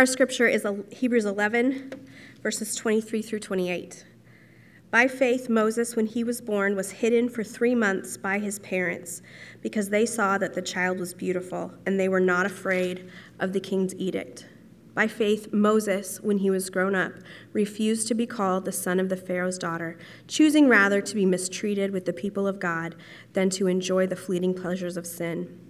Our scripture is Hebrews 11, verses 23 through 28. By faith, Moses, when he was born, was hidden for three months by his parents because they saw that the child was beautiful and they were not afraid of the king's edict. By faith, Moses, when he was grown up, refused to be called the son of the Pharaoh's daughter, choosing rather to be mistreated with the people of God than to enjoy the fleeting pleasures of sin.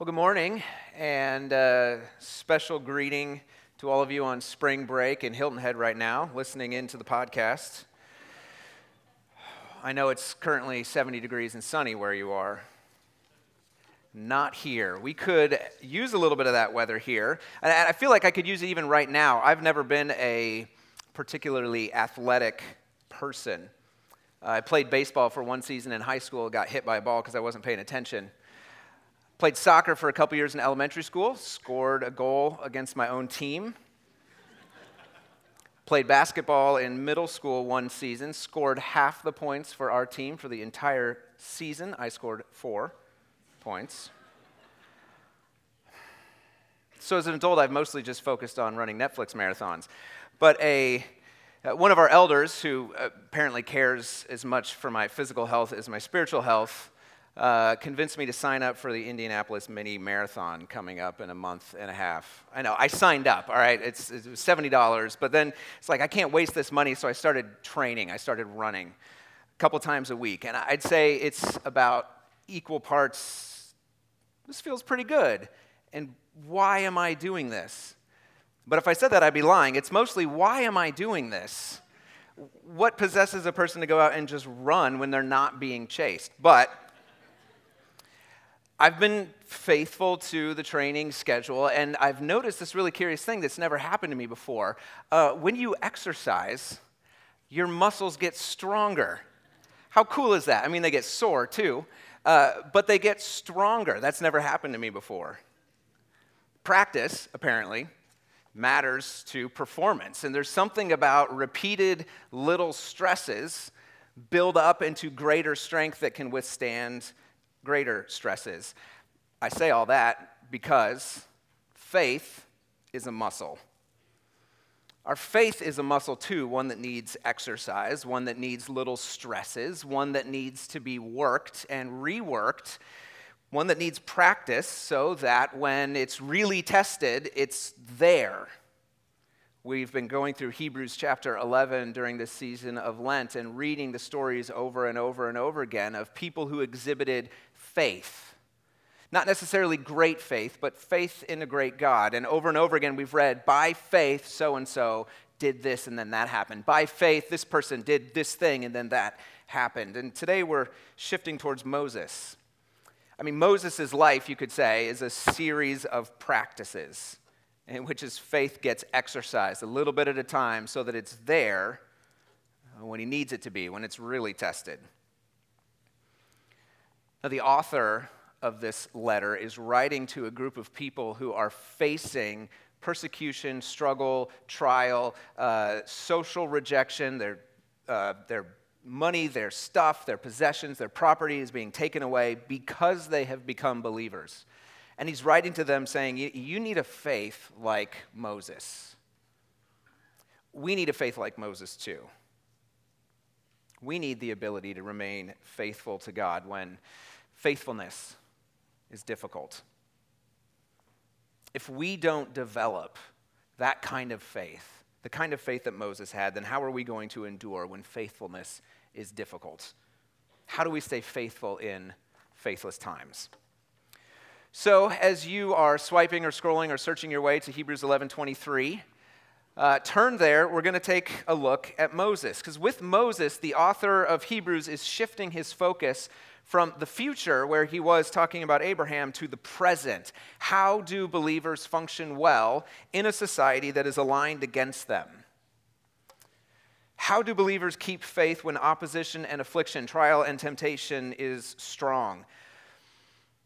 Well, good morning, and uh, special greeting to all of you on spring break in Hilton Head right now, listening into the podcast. I know it's currently 70 degrees and sunny where you are not here. We could use a little bit of that weather here. And I feel like I could use it even right now. I've never been a particularly athletic person. I played baseball for one season in high school, got hit by a ball because I wasn't paying attention. Played soccer for a couple years in elementary school, scored a goal against my own team. Played basketball in middle school one season, scored half the points for our team for the entire season. I scored four points. So, as an adult, I've mostly just focused on running Netflix marathons. But a, uh, one of our elders, who apparently cares as much for my physical health as my spiritual health, uh, convinced me to sign up for the Indianapolis Mini Marathon coming up in a month and a half. I know, I signed up, all right? It's, it was $70, but then it's like, I can't waste this money, so I started training. I started running a couple times a week. And I'd say it's about equal parts this feels pretty good. And why am I doing this? But if I said that, I'd be lying. It's mostly, why am I doing this? What possesses a person to go out and just run when they're not being chased? But I've been faithful to the training schedule, and I've noticed this really curious thing that's never happened to me before. Uh, when you exercise, your muscles get stronger. How cool is that? I mean, they get sore too, uh, but they get stronger. That's never happened to me before. Practice, apparently, matters to performance. And there's something about repeated little stresses build up into greater strength that can withstand greater stresses. I say all that because faith is a muscle. Our faith is a muscle too, one that needs exercise, one that needs little stresses, one that needs to be worked and reworked, one that needs practice so that when it's really tested, it's there. We've been going through Hebrews chapter 11 during this season of Lent and reading the stories over and over and over again of people who exhibited faith not necessarily great faith, but faith in a great God. And over and over again, we've read, by faith, so and so did this and then that happened. By faith, this person did this thing and then that happened. And today we're shifting towards Moses. I mean, Moses' life, you could say, is a series of practices in which his faith gets exercised a little bit at a time so that it's there when he needs it to be, when it's really tested. Now, the author of this letter is writing to a group of people who are facing persecution, struggle, trial, uh, social rejection, their, uh, their money, their stuff, their possessions, their property is being taken away because they have become believers. And he's writing to them saying, You need a faith like Moses. We need a faith like Moses too. We need the ability to remain faithful to God when faithfulness is difficult. If we don't develop that kind of faith, the kind of faith that Moses had, then how are we going to endure when faithfulness is difficult? How do we stay faithful in faithless times? So, as you are swiping or scrolling or searching your way to Hebrews 11 23, uh, turn there, we're going to take a look at Moses. Because with Moses, the author of Hebrews is shifting his focus from the future, where he was talking about Abraham, to the present. How do believers function well in a society that is aligned against them? How do believers keep faith when opposition and affliction, trial and temptation is strong?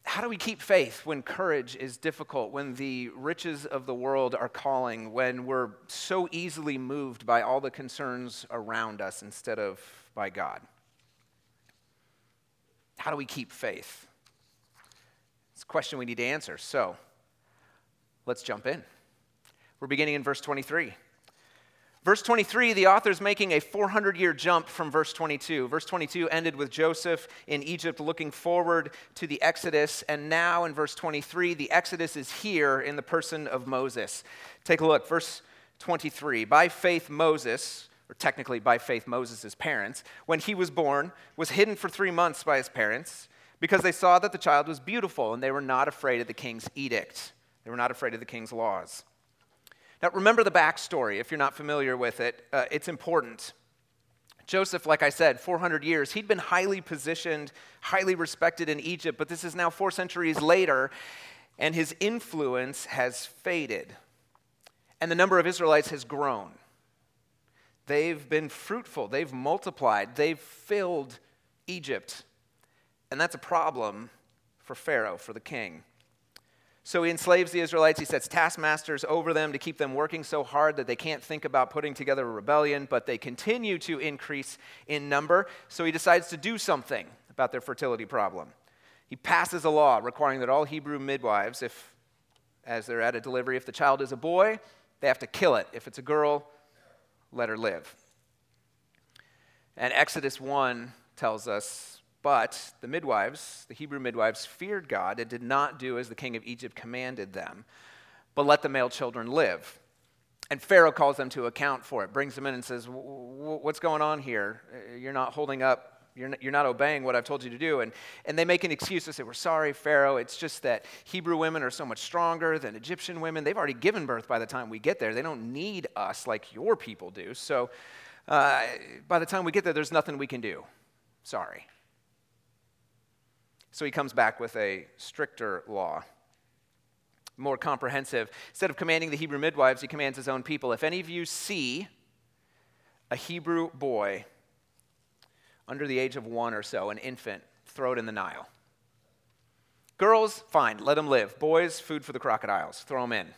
How do we keep faith when courage is difficult, when the riches of the world are calling, when we're so easily moved by all the concerns around us instead of by God? How do we keep faith? It's a question we need to answer. So let's jump in. We're beginning in verse 23. Verse 23, the author is making a 400 year jump from verse 22. Verse 22 ended with Joseph in Egypt looking forward to the Exodus. And now in verse 23, the Exodus is here in the person of Moses. Take a look. Verse 23 By faith, Moses, or technically by faith, Moses' parents, when he was born, was hidden for three months by his parents because they saw that the child was beautiful and they were not afraid of the king's edict. They were not afraid of the king's laws. Now, remember the backstory if you're not familiar with it. Uh, it's important. Joseph, like I said, 400 years, he'd been highly positioned, highly respected in Egypt, but this is now four centuries later, and his influence has faded. And the number of Israelites has grown. They've been fruitful, they've multiplied, they've filled Egypt. And that's a problem for Pharaoh, for the king. So he enslaves the Israelites. He sets taskmasters over them to keep them working so hard that they can't think about putting together a rebellion, but they continue to increase in number. So he decides to do something about their fertility problem. He passes a law requiring that all Hebrew midwives, if as they're at a delivery, if the child is a boy, they have to kill it. If it's a girl, let her live. And Exodus 1 tells us but the midwives, the Hebrew midwives, feared God and did not do as the king of Egypt commanded them, but let the male children live. And Pharaoh calls them to account for it, brings them in and says, What's going on here? You're not holding up, you're not, obeying what I've told you to do. And, and they make an excuse. They say, We're sorry, Pharaoh. It's just that Hebrew women are so much stronger than Egyptian women. They've already given birth by the time we get there. They don't need us like your people do. So uh, by the time we get there, there's nothing we can do. Sorry. So he comes back with a stricter law, more comprehensive. Instead of commanding the Hebrew midwives, he commands his own people if any of you see a Hebrew boy under the age of one or so, an infant, throw it in the Nile. Girls, fine, let them live. Boys, food for the crocodiles, throw them in.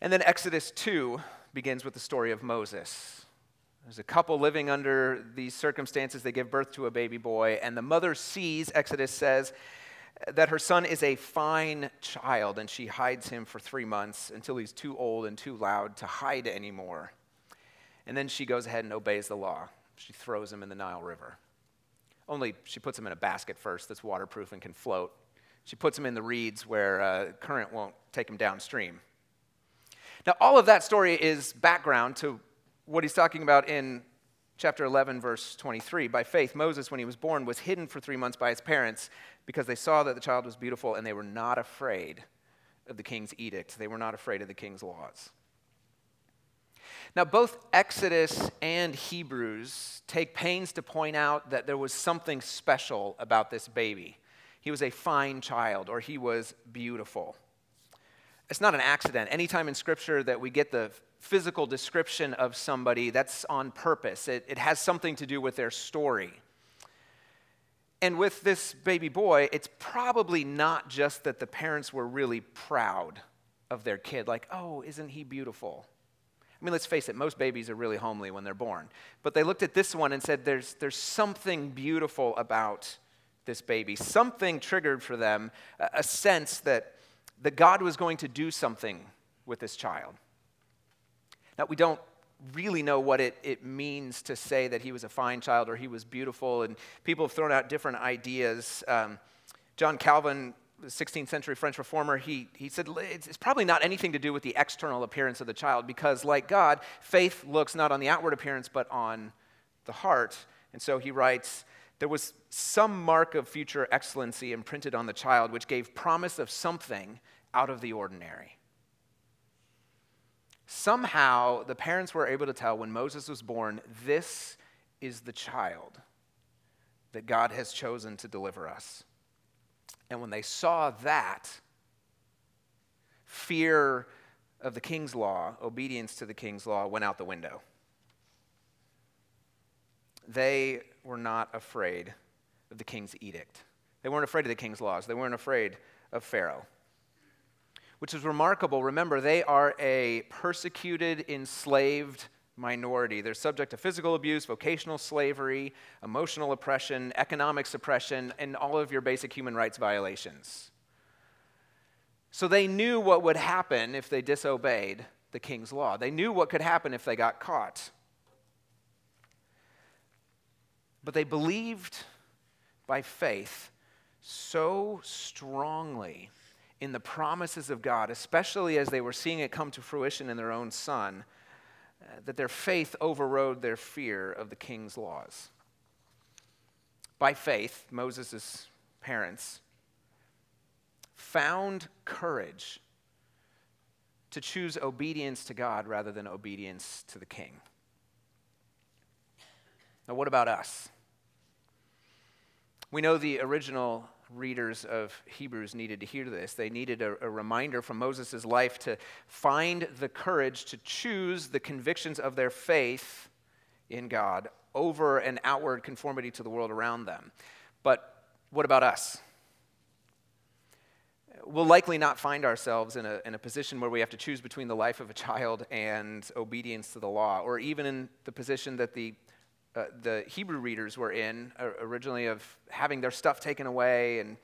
And then Exodus 2 begins with the story of Moses. There's a couple living under these circumstances. They give birth to a baby boy, and the mother sees, Exodus says, that her son is a fine child, and she hides him for three months until he's too old and too loud to hide anymore. And then she goes ahead and obeys the law. She throws him in the Nile River. Only she puts him in a basket first that's waterproof and can float. She puts him in the reeds where uh, current won't take him downstream. Now, all of that story is background to what he's talking about in chapter 11, verse 23. By faith, Moses, when he was born, was hidden for three months by his parents because they saw that the child was beautiful and they were not afraid of the king's edict. They were not afraid of the king's laws. Now, both Exodus and Hebrews take pains to point out that there was something special about this baby. He was a fine child, or he was beautiful. It's not an accident. Anytime in Scripture that we get the physical description of somebody, that's on purpose. It, it has something to do with their story. And with this baby boy, it's probably not just that the parents were really proud of their kid, like, oh, isn't he beautiful? I mean, let's face it, most babies are really homely when they're born. But they looked at this one and said, there's, there's something beautiful about this baby. Something triggered for them a, a sense that, that God was going to do something with this child. Now, we don't really know what it, it means to say that he was a fine child or he was beautiful, and people have thrown out different ideas. Um, John Calvin, the 16th century French reformer, he, he said it's, it's probably not anything to do with the external appearance of the child because, like God, faith looks not on the outward appearance but on the heart. And so he writes, there was some mark of future excellency imprinted on the child, which gave promise of something out of the ordinary. Somehow, the parents were able to tell when Moses was born, this is the child that God has chosen to deliver us. And when they saw that, fear of the king's law, obedience to the king's law, went out the window. They were not afraid of the king's edict. They weren't afraid of the king's laws. They weren't afraid of Pharaoh which is remarkable. Remember, they are a persecuted, enslaved minority. They're subject to physical abuse, vocational slavery, emotional oppression, economic suppression, and all of your basic human rights violations. So they knew what would happen if they disobeyed the king's law. They knew what could happen if they got caught. But they believed by faith so strongly in the promises of God, especially as they were seeing it come to fruition in their own son, uh, that their faith overrode their fear of the king's laws. By faith, Moses' parents found courage to choose obedience to God rather than obedience to the king. Now, what about us? We know the original readers of Hebrews needed to hear this. They needed a, a reminder from Moses' life to find the courage to choose the convictions of their faith in God over an outward conformity to the world around them. But what about us? We'll likely not find ourselves in a, in a position where we have to choose between the life of a child and obedience to the law, or even in the position that the uh, the Hebrew readers were in uh, originally of having their stuff taken away and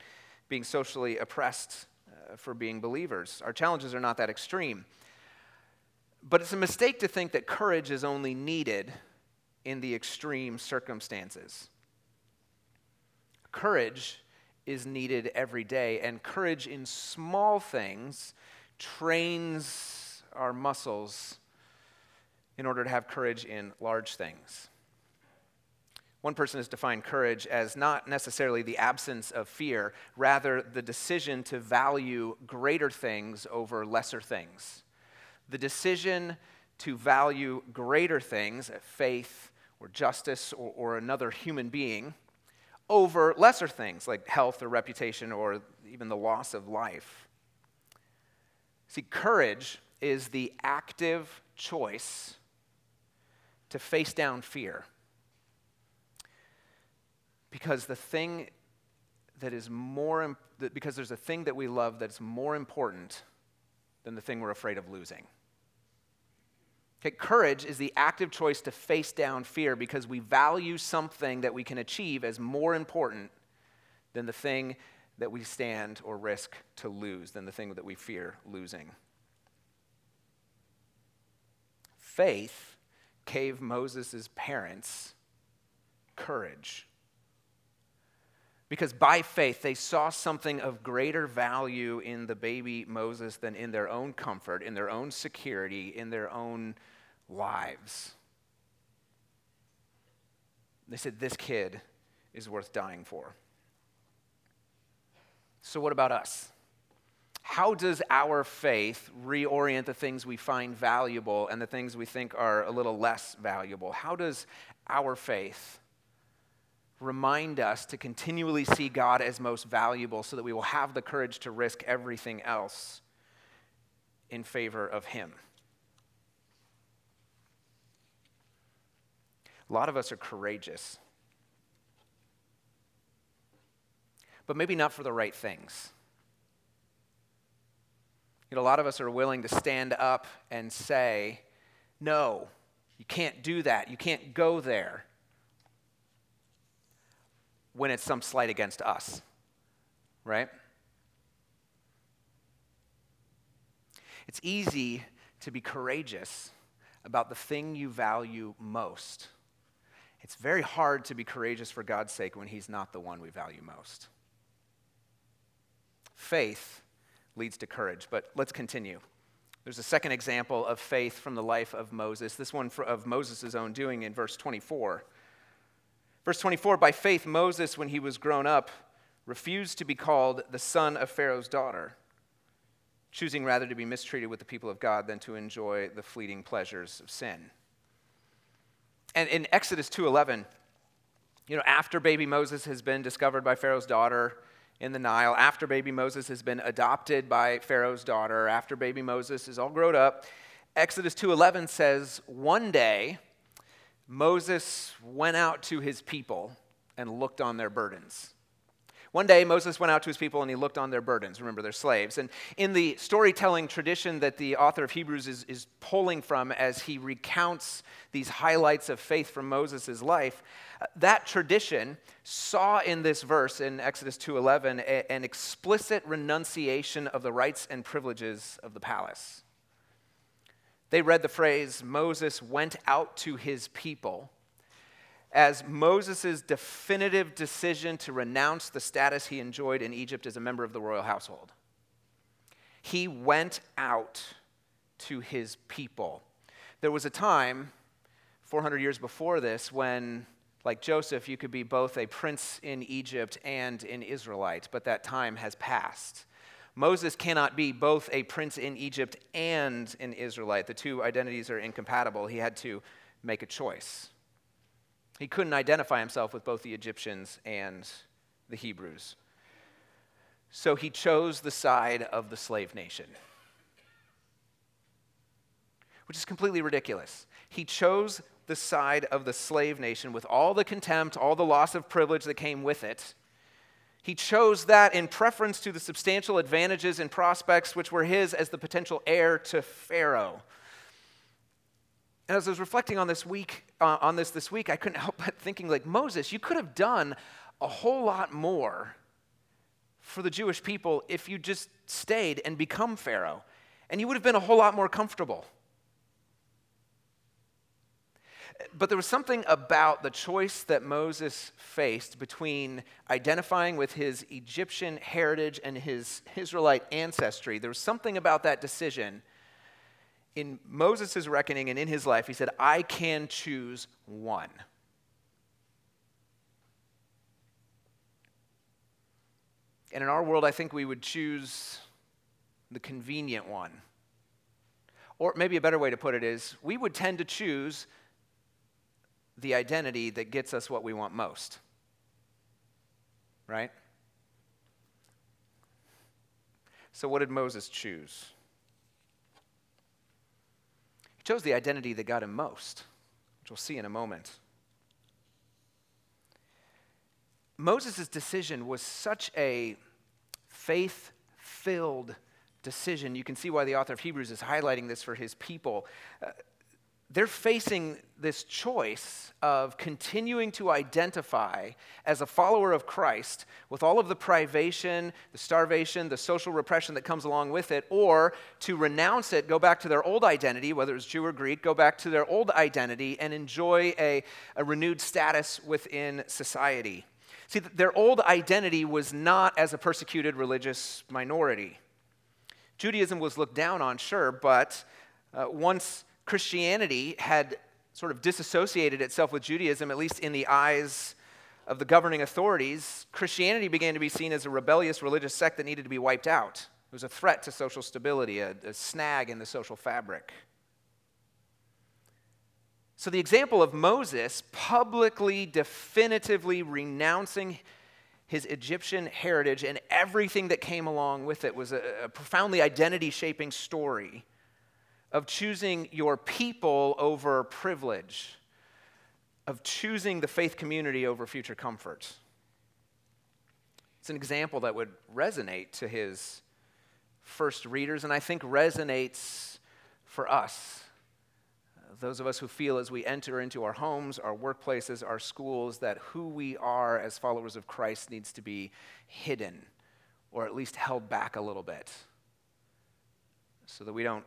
being socially oppressed uh, for being believers. Our challenges are not that extreme. But it's a mistake to think that courage is only needed in the extreme circumstances. Courage is needed every day, and courage in small things trains our muscles in order to have courage in large things. One person has defined courage as not necessarily the absence of fear, rather, the decision to value greater things over lesser things. The decision to value greater things, faith or justice or, or another human being, over lesser things like health or reputation or even the loss of life. See, courage is the active choice to face down fear because the thing that is more, because there's a thing that we love that's more important than the thing we're afraid of losing. Okay, courage is the active choice to face down fear because we value something that we can achieve as more important than the thing that we stand or risk to lose, than the thing that we fear losing. Faith gave Moses' parents courage because by faith they saw something of greater value in the baby Moses than in their own comfort, in their own security, in their own lives. They said, This kid is worth dying for. So, what about us? How does our faith reorient the things we find valuable and the things we think are a little less valuable? How does our faith remind us to continually see God as most valuable so that we will have the courage to risk everything else in favor of Him. A lot of us are courageous, but maybe not for the right things. You know, a lot of us are willing to stand up and say, No, you can't do that. You can't go there when it's some slight against us, right? It's easy to be courageous about the thing you value most. It's very hard to be courageous for God's sake when He's not the one we value most. Faith leads to courage, but let's continue. There's a second example of faith from the life of Moses, this one of Moses' own doing in verse 24. Verse 24 By faith, Moses, when he was grown up, refused to be called the son of Pharaoh's daughter. choosing rather to be mistreated with the people of God than to enjoy the fleeting pleasures of sin. And in Exodus 2:11, you know, after baby Moses has been discovered by Pharaoh's daughter in the Nile, after baby Moses has been adopted by Pharaoh's daughter, after baby Moses is all grown up, Exodus 2:11 says, "One day Moses went out to his people and looked on their burdens." One day, Moses went out to his people and he looked on their burdens. Remember, they're slaves. And in the storytelling tradition that the author of Hebrews is, is pulling from as he recounts these highlights of faith from Moses' life, uh, that tradition saw in this verse in Exodus 2.11 a, an explicit renunciation of the rights and privileges of the palace. They read the phrase, Moses went out to his people as Moses' definitive decision to renounce the status he enjoyed in Egypt as a member of the royal household. He went out to his people. There was a time, 400 years before this, when, like Joseph, you could be both a prince in Egypt and an Israelite, but that time has passed. Moses cannot be both a prince in Egypt and an Israelite. The two identities are incompatible. He had to make a choice. He couldn't identify himself with both the Egyptians and the Hebrews. So he chose the side of the slave nation, which is completely ridiculous. He chose the side of the slave nation with all the contempt, all the loss of privilege that came with it. He chose that in preference to the substantial advantages and prospects which were his as the potential heir to Pharaoh. And as I was reflecting on this week, uh, on this this week, I couldn't help but thinking, like Moses, you could have done a whole lot more for the Jewish people if you just stayed and become Pharaoh, and you would have been a whole lot more comfortable. But there was something about the choice that Moses faced between identifying with his Egyptian heritage and his Israelite ancestry. There was something about that decision in Moses' reckoning and in his life, he said, I can choose one. And in our world, I think we would choose the convenient one. Or maybe a better way to put it is we would tend to choose the identity that gets us what we want most. Right? So, what did Moses choose? He chose the identity that got him most, which we'll see in a moment. Moses' decision was such a faith filled decision. You can see why the author of Hebrews is highlighting this for his people. Uh, they're facing this choice of continuing to identify as a follower of Christ with all of the privation, the starvation, the social repression that comes along with it, or to renounce it, go back to their old identity, whether it's Jew or Greek, go back to their old identity and enjoy a, a renewed status within society. See, their old identity was not as a persecuted religious minority. Judaism was looked down on, sure, but uh, once Christianity had sort of disassociated itself with Judaism, at least in the eyes of the governing authorities, Christianity began to be seen as a rebellious religious sect that needed to be wiped out. It was a threat to social stability, a, a snag in the social fabric. So, the example of Moses publicly, definitively renouncing his Egyptian heritage and everything that came along with it was a, a profoundly identity shaping story of choosing your people over privilege, of choosing the faith community over future comfort. It's an example that would resonate to his first readers, and I think resonates for us. Those of us who feel as we enter into our homes, our workplaces, our schools, that who we are as followers of Christ needs to be hidden or at least held back a little bit so that we don't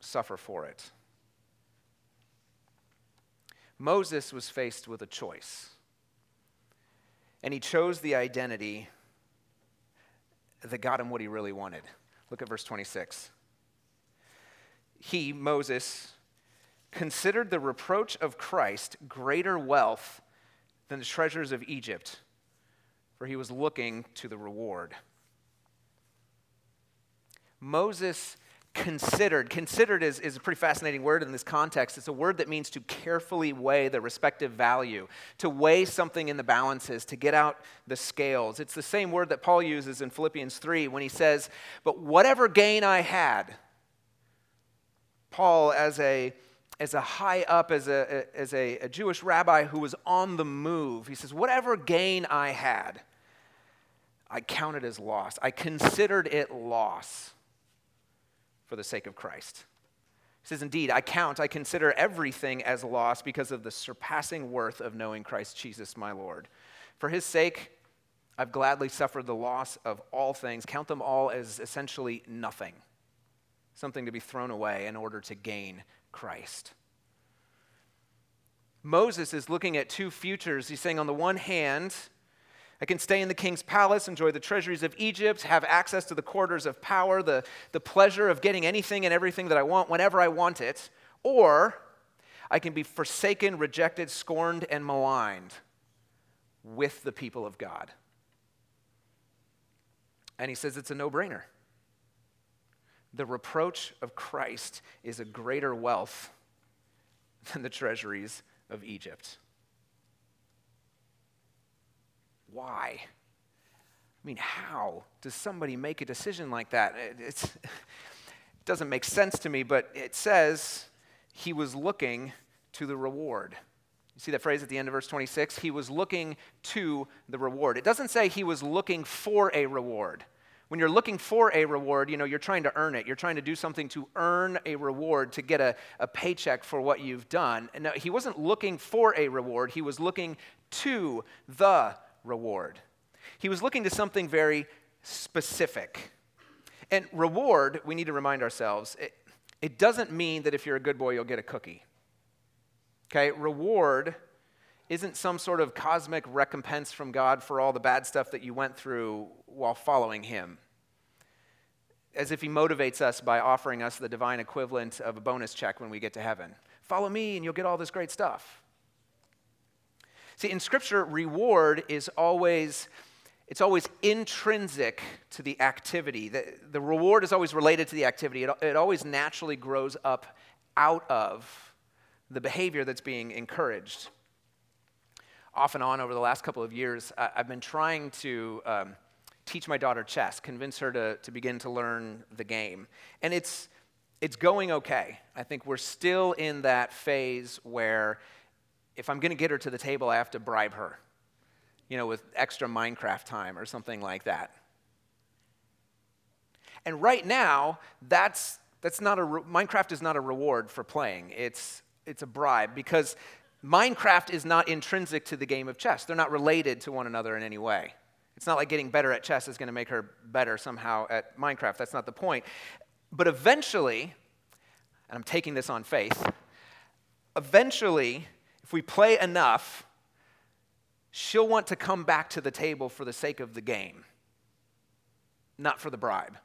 suffer for it. Moses was faced with a choice, and he chose the identity that got him what he really wanted. Look at verse 26. He, Moses, considered the reproach of Christ greater wealth than the treasures of Egypt, for he was looking to the reward. Moses considered. Considered is, is a pretty fascinating word in this context. It's a word that means to carefully weigh the respective value, to weigh something in the balances, to get out the scales. It's the same word that Paul uses in Philippians 3 when he says, But whatever gain I had, Paul, as a as a high up, as, a, as a, a Jewish rabbi who was on the move, he says, Whatever gain I had, I counted as loss. I considered it loss for the sake of Christ. He says, Indeed, I count, I consider everything as loss because of the surpassing worth of knowing Christ Jesus my Lord. For his sake, I've gladly suffered the loss of all things, count them all as essentially nothing, something to be thrown away in order to gain Christ. Moses is looking at two futures. He's saying, on the one hand, I can stay in the king's palace, enjoy the treasuries of Egypt, have access to the quarters of power, the, the pleasure of getting anything and everything that I want whenever I want it. Or I can be forsaken, rejected, scorned, and maligned with the people of God. And he says it's a no brainer. The reproach of Christ is a greater wealth than the treasuries of Egypt. Why? I mean, how does somebody make a decision like that? It, it doesn't make sense to me, but it says he was looking to the reward. You see that phrase at the end of verse 26? He was looking to the reward. It doesn't say he was looking for a reward. When you're looking for a reward, you know, you're trying to earn it. You're trying to do something to earn a reward, to get a, a paycheck for what you've done. And no, he wasn't looking for a reward, he was looking to the reward. He was looking to something very specific. And reward, we need to remind ourselves, it, it doesn't mean that if you're a good boy, you'll get a cookie. Okay? Reward isn't some sort of cosmic recompense from God for all the bad stuff that you went through while following Him. As if He motivates us by offering us the divine equivalent of a bonus check when we get to heaven. Follow me and you'll get all this great stuff. See, in Scripture, reward is always it's always intrinsic to the activity. The, the reward is always related to the activity. It, it always naturally grows up out of the behavior that's being encouraged. Off and on over the last couple of years, I, have been trying to um, teach my daughter chess, convince her to, to begin to learn the game. And it's, it's going okay. I think we're still in that phase where if I'm going to get her to the table, I have to bribe her, you know, with extra Minecraft time or something like that. And right now, that's, that's not a, Minecraft is not a reward for playing. It's, it's a bribe because Minecraft is not intrinsic to the game of chess. They're not related to one another in any way. It's not like getting better at chess is going to make her better somehow at Minecraft. That's not the point. But eventually, and I'm taking this on faith, eventually, if we play enough, she'll want to come back to the table for the sake of the game, not for the bribe.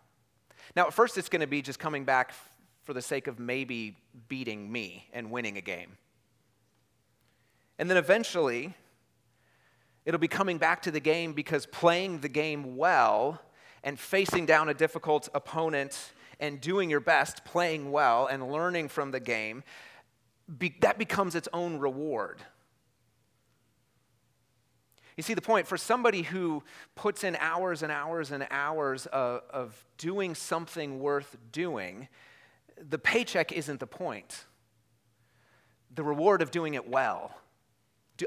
Now, at first, it's going to be just coming back for the sake of maybe beating me and winning a game. And then eventually, it'll be coming back to the game because playing the game well and facing down a difficult opponent and doing your best, playing well and learning from the game, be, that becomes its own reward. You see the point? For somebody who puts in hours and hours and hours of, of doing something worth doing, the paycheck isn't the point. The reward of doing it well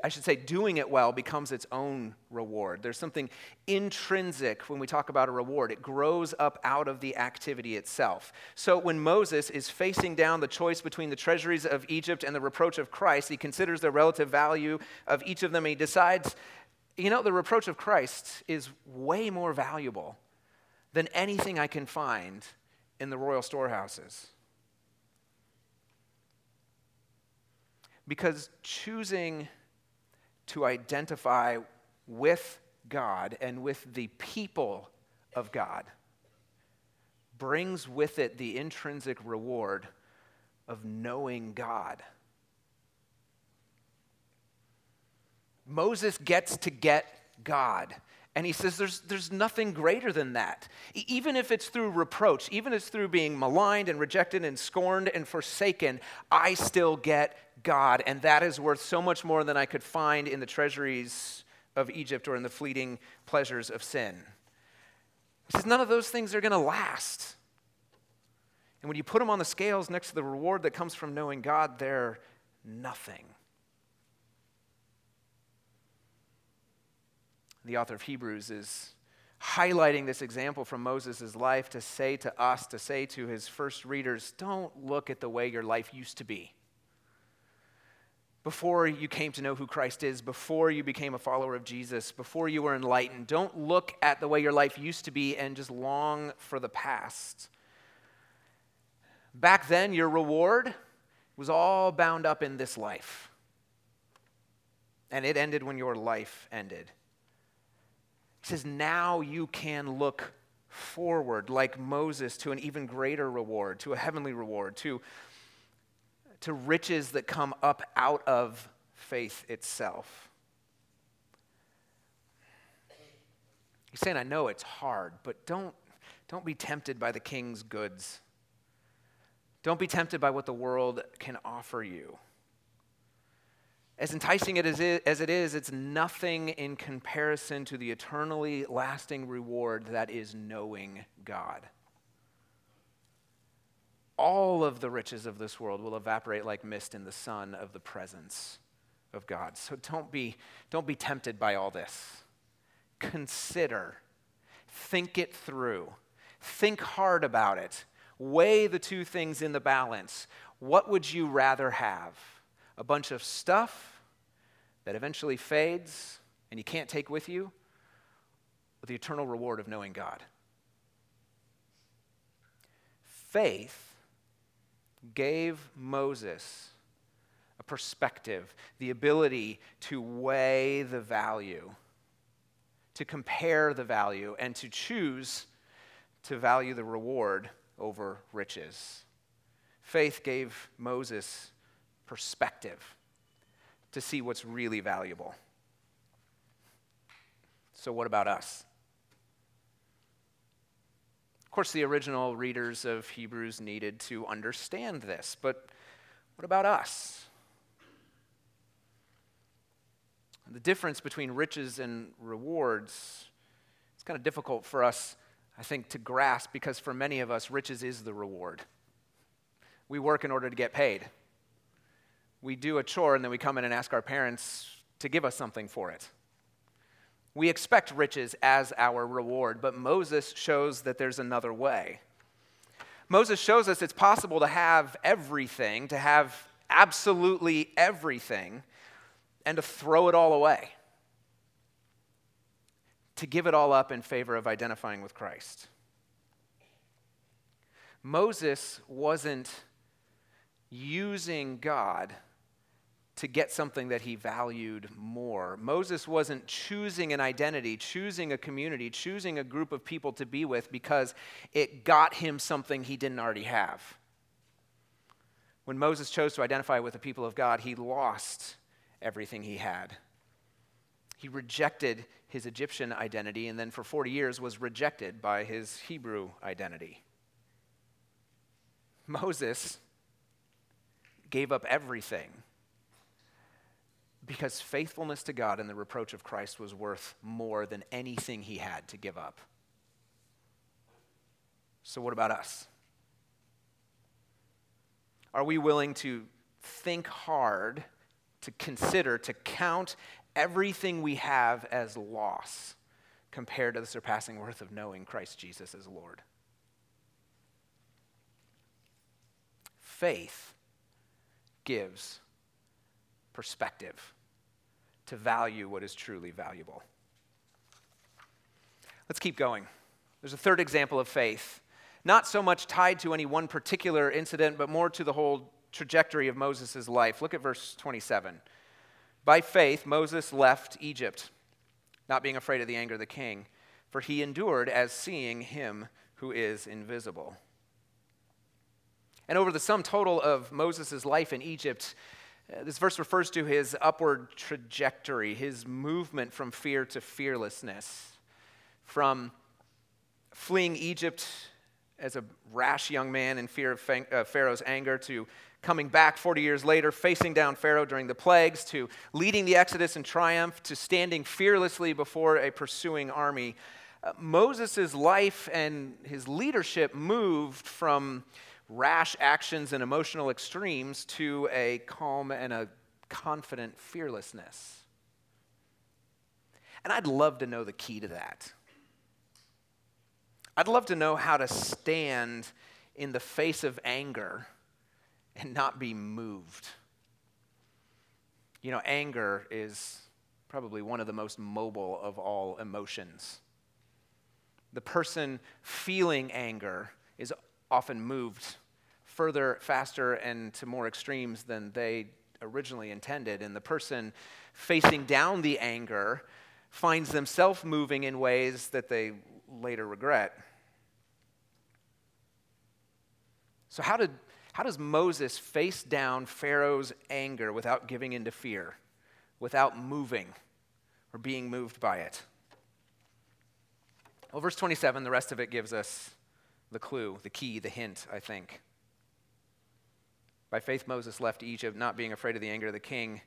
I should say, doing it well becomes its own reward. There's something intrinsic when we talk about a reward. It grows up out of the activity itself. So when Moses is facing down the choice between the treasuries of Egypt and the reproach of Christ, he considers the relative value of each of them and he decides, you know, the reproach of Christ is way more valuable than anything I can find in the royal storehouses. Because choosing to identify with God and with the people of God brings with it the intrinsic reward of knowing God. Moses gets to get God. And he says there's, there's nothing greater than that. Even if it's through reproach, even if it's through being maligned and rejected and scorned and forsaken, I still get God. And that is worth so much more than I could find in the treasuries of Egypt or in the fleeting pleasures of sin. He says none of those things are going to last. And when you put them on the scales next to the reward that comes from knowing God, they're nothing. The author of Hebrews is highlighting this example from Moses' life to say to us, to say to his first readers, don't look at the way your life used to be. Before you came to know who Christ is, before you became a follower of Jesus, before you were enlightened, don't look at the way your life used to be and just long for the past. Back then, your reward was all bound up in this life. And it ended when your life ended. He says, now you can look forward, like Moses, to an even greater reward, to a heavenly reward, to, to riches that come up out of faith itself. He's saying, I know it's hard, but don't, don't be tempted by the king's goods. Don't be tempted by what the world can offer you. As enticing as it is, it's nothing in comparison to the eternally lasting reward that is knowing God. All of the riches of this world will evaporate like mist in the sun of the presence of God. So don't be, don't be tempted by all this. Consider, think it through, think hard about it, weigh the two things in the balance. What would you rather have? a bunch of stuff that eventually fades and you can't take with you, with the eternal reward of knowing God. Faith gave Moses a perspective, the ability to weigh the value, to compare the value, and to choose to value the reward over riches. Faith gave Moses perspective to see what's really valuable. So, what about us? Of course, the original readers of Hebrews needed to understand this, but what about us? The difference between riches and rewards is kind of difficult for us, I think, to grasp because for many of us, riches is the reward. We work in order to get paid we do a chore and then we come in and ask our parents to give us something for it. We expect riches as our reward, but Moses shows that there's another way. Moses shows us it's possible to have everything, to have absolutely everything, and to throw it all away, to give it all up in favor of identifying with Christ. Moses wasn't using God to get something that he valued more. Moses wasn't choosing an identity, choosing a community, choosing a group of people to be with because it got him something he didn't already have. When Moses chose to identify with the people of God, he lost everything he had. He rejected his Egyptian identity and then for 40 years was rejected by his Hebrew identity. Moses gave up everything because faithfulness to God and the reproach of Christ was worth more than anything he had to give up. So, what about us? Are we willing to think hard, to consider, to count everything we have as loss compared to the surpassing worth of knowing Christ Jesus as Lord? Faith gives perspective to value what is truly valuable. Let's keep going. There's a third example of faith, not so much tied to any one particular incident, but more to the whole trajectory of Moses' life. Look at verse 27. By faith, Moses left Egypt, not being afraid of the anger of the king, for he endured as seeing him who is invisible. And over the sum total of Moses' life in Egypt, this verse refers to his upward trajectory, his movement from fear to fearlessness. from fleeing Egypt as a rash young man in fear of uh, Pharaoh's anger to coming back 40 years later, facing down Pharaoh during the plagues, to leading the Exodus in triumph, to standing fearlessly before a pursuing army. Uh, Moses' life and his leadership moved from rash actions and emotional extremes to a calm and a confident fearlessness. And I'd love to know the key to that. I'd love to know how to stand in the face of anger and not be moved. You know, anger is probably one of the most mobile of all emotions. The person feeling anger is often moved further, faster, and to more extremes than they originally intended. And the person facing down the anger finds themselves moving in ways that they later regret. So, how did how does Moses face down Pharaoh's anger without giving in to fear, without moving or being moved by it? Well, verse 27, the rest of it gives us the clue, the key, the hint, I think. By faith, Moses left Egypt, not being afraid of the anger of the king.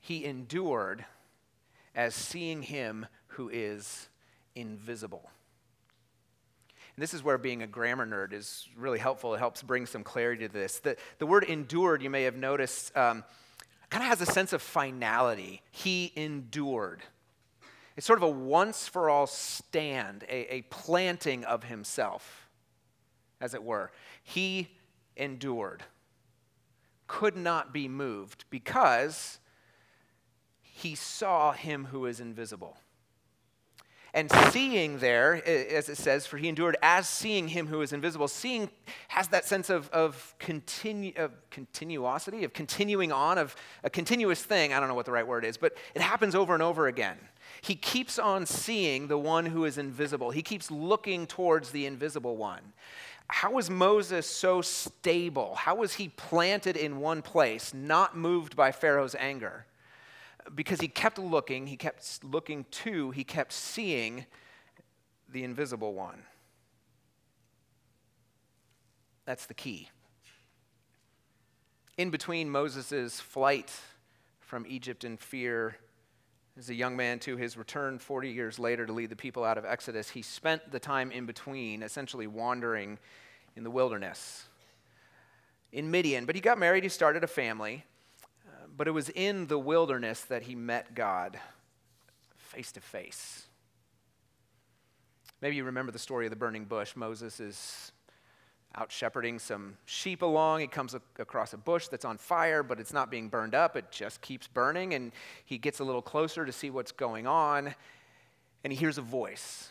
He endured as seeing him who is invisible. And this is where being a grammar nerd is really helpful. It helps bring some clarity to this. The, the word endured, you may have noticed, um, kind of has a sense of finality. He endured. It's sort of a once for all stand, a, a planting of himself, as it were. He endured, could not be moved because he saw him who is invisible. And seeing there, as it says, for he endured as seeing him who is invisible. Seeing has that sense of, of, continu, of continuosity, of continuing on, of a continuous thing. I don't know what the right word is, but it happens over and over again. He keeps on seeing the one who is invisible, he keeps looking towards the invisible one. How was Moses so stable? How was he planted in one place, not moved by Pharaoh's anger? because he kept looking, he kept looking to, he kept seeing the invisible one. That's the key. In between Moses' flight from Egypt in fear, as a young man to his return 40 years later to lead the people out of Exodus, he spent the time in between essentially wandering in the wilderness in Midian. But he got married, he started a family uh, but it was in the wilderness that he met God face to face. Maybe you remember the story of the burning bush. Moses is out shepherding some sheep along. He comes across a bush that's on fire, but it's not being burned up. It just keeps burning. And he gets a little closer to see what's going on. And he hears a voice.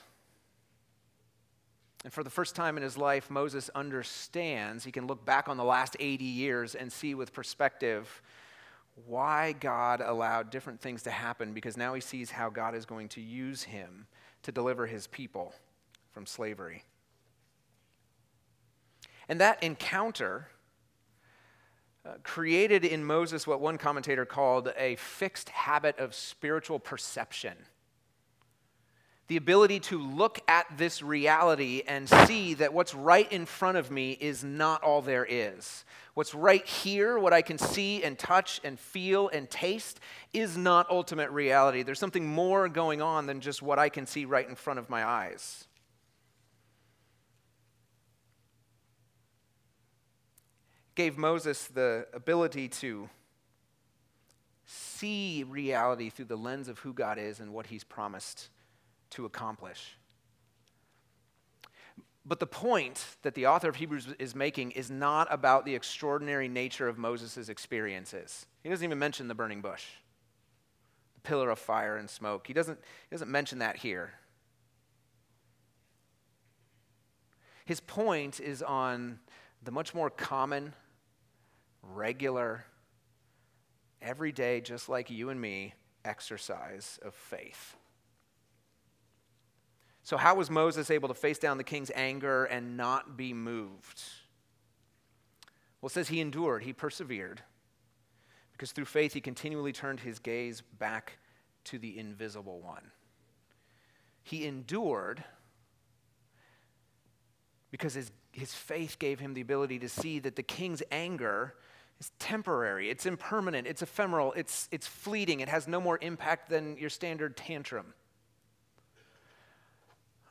And for the first time in his life, Moses understands. He can look back on the last 80 years and see with perspective why God allowed different things to happen because now he sees how God is going to use him to deliver his people from slavery. And that encounter uh, created in Moses what one commentator called a fixed habit of spiritual perception the ability to look at this reality and see that what's right in front of me is not all there is. What's right here, what I can see and touch and feel and taste, is not ultimate reality. There's something more going on than just what I can see right in front of my eyes. Gave Moses the ability to see reality through the lens of who God is and what he's promised to accomplish. But the point that the author of Hebrews is making is not about the extraordinary nature of Moses' experiences. He doesn't even mention the burning bush, the pillar of fire and smoke. He doesn't, he doesn't mention that here. His point is on the much more common, regular, everyday, just like you and me, exercise of faith. So, how was Moses able to face down the king's anger and not be moved? Well, it says he endured, he persevered, because through faith he continually turned his gaze back to the invisible one. He endured because his, his faith gave him the ability to see that the king's anger is temporary, it's impermanent, it's ephemeral, it's, it's fleeting, it has no more impact than your standard tantrum.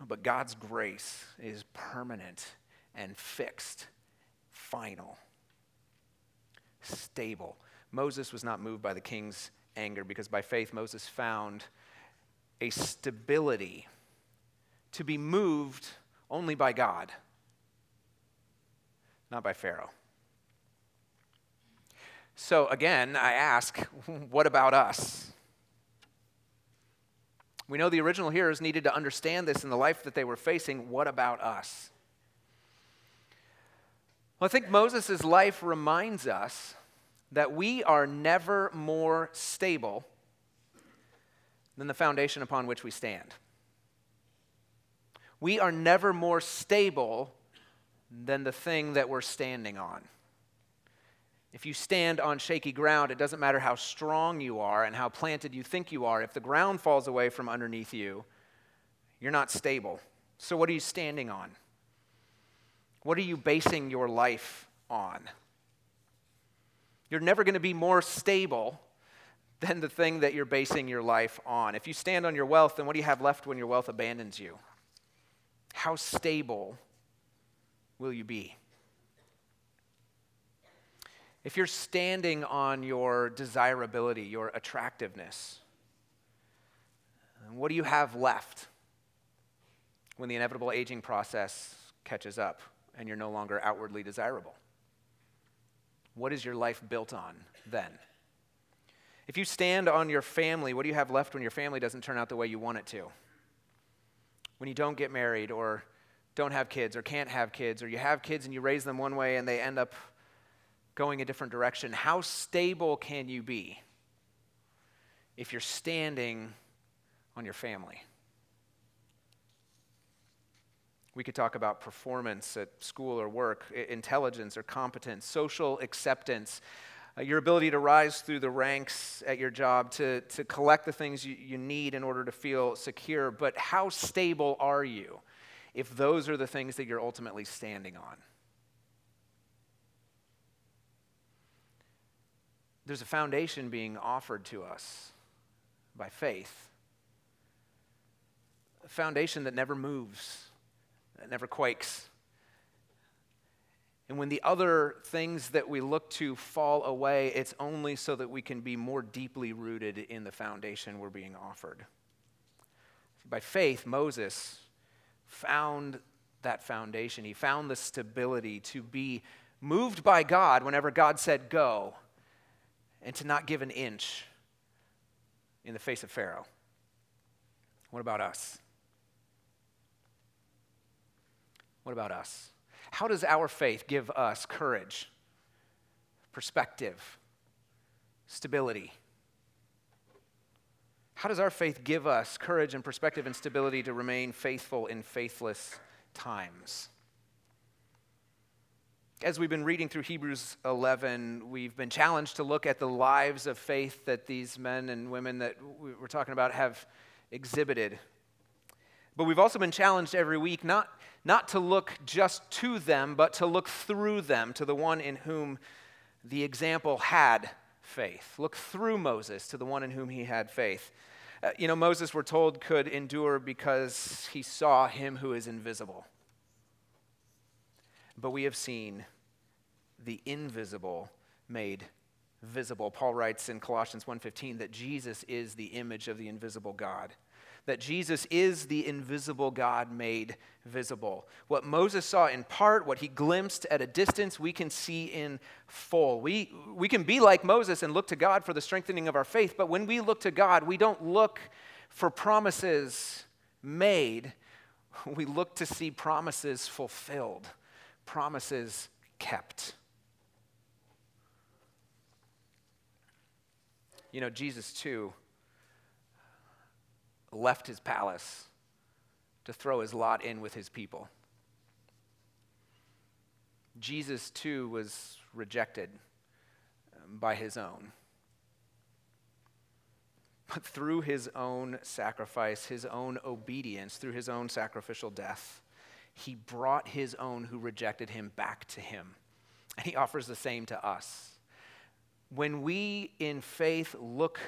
But God's grace is permanent and fixed, final, stable. Moses was not moved by the king's anger because by faith Moses found a stability to be moved only by God, not by Pharaoh. So again, I ask, what about us? We know the original hearers needed to understand this in the life that they were facing. What about us? Well, I think Moses' life reminds us that we are never more stable than the foundation upon which we stand. We are never more stable than the thing that we're standing on. If you stand on shaky ground, it doesn't matter how strong you are and how planted you think you are. If the ground falls away from underneath you, you're not stable. So, what are you standing on? What are you basing your life on? You're never going to be more stable than the thing that you're basing your life on. If you stand on your wealth, then what do you have left when your wealth abandons you? How stable will you be? If you're standing on your desirability, your attractiveness, what do you have left when the inevitable aging process catches up and you're no longer outwardly desirable? What is your life built on then? If you stand on your family, what do you have left when your family doesn't turn out the way you want it to? When you don't get married or don't have kids or can't have kids, or you have kids and you raise them one way and they end up going a different direction, how stable can you be if you're standing on your family? We could talk about performance at school or work, intelligence or competence, social acceptance, uh, your ability to rise through the ranks at your job, to, to collect the things you, you need in order to feel secure. But how stable are you if those are the things that you're ultimately standing on? There's a foundation being offered to us by faith. A foundation that never moves, that never quakes. And when the other things that we look to fall away, it's only so that we can be more deeply rooted in the foundation we're being offered. By faith, Moses found that foundation. He found the stability to be moved by God whenever God said, Go, and to not give an inch in the face of Pharaoh. What about us? What about us? How does our faith give us courage, perspective, stability? How does our faith give us courage and perspective and stability to remain faithful in faithless times? As we've been reading through Hebrews 11, we've been challenged to look at the lives of faith that these men and women that we're talking about have exhibited. But we've also been challenged every week not, not to look just to them, but to look through them to the one in whom the example had faith. Look through Moses to the one in whom he had faith. Uh, you know, Moses, we're told, could endure because he saw him who is invisible. But we have seen the invisible made visible. Paul writes in Colossians 1:15 that Jesus is the image of the invisible God. That Jesus is the invisible God made visible. What Moses saw in part, what he glimpsed at a distance, we can see in full. We, we can be like Moses and look to God for the strengthening of our faith, but when we look to God, we don't look for promises made, we look to see promises fulfilled, promises kept. You know, Jesus too left his palace to throw his lot in with his people. Jesus too was rejected um, by his own. but through his own sacrifice, his own obedience, through his own sacrificial death, he brought his own who rejected him back to him. And he offers the same to us. When we in faith look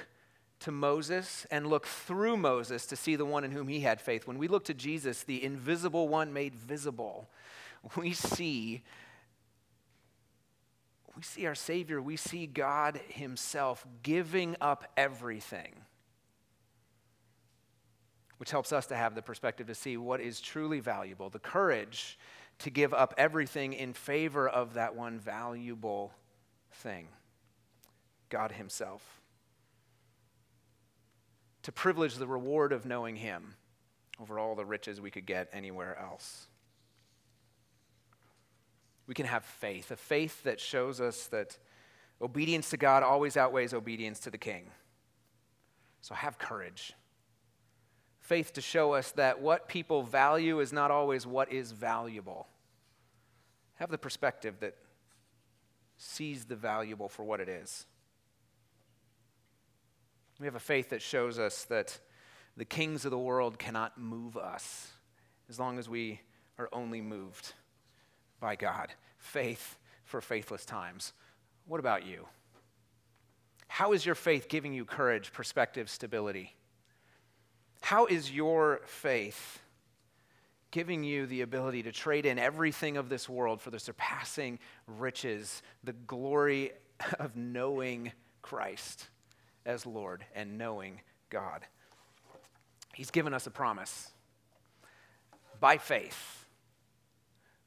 to Moses and look through Moses to see the one in whom he had faith, when we look to Jesus, the invisible one made visible, we see we see our Savior, we see God Himself giving up everything, which helps us to have the perspective to see what is truly valuable, the courage to give up everything in favor of that one valuable thing God Himself. To privilege the reward of knowing Him over all the riches we could get anywhere else we can have faith, a faith that shows us that obedience to God always outweighs obedience to the king. So have courage. Faith to show us that what people value is not always what is valuable. Have the perspective that sees the valuable for what it is. We have a faith that shows us that the kings of the world cannot move us as long as we are only moved by God. Faith for faithless times. What about you? How is your faith giving you courage, perspective, stability? How is your faith giving you the ability to trade in everything of this world for the surpassing riches, the glory of knowing Christ as Lord and knowing God? He's given us a promise. By faith,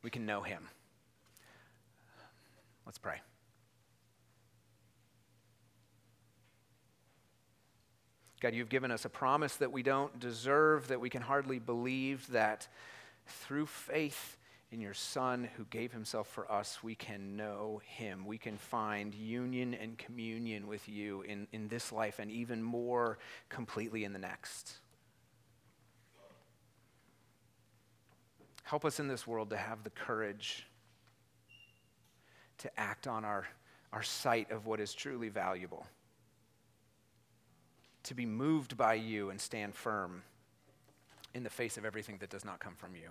we can know him. Let's pray. God, you've given us a promise that we don't deserve, that we can hardly believe, that through faith in your Son who gave himself for us, we can know him. We can find union and communion with you in, in this life and even more completely in the next. Help us in this world to have the courage to act on our, our sight of what is truly valuable, to be moved by you and stand firm in the face of everything that does not come from you.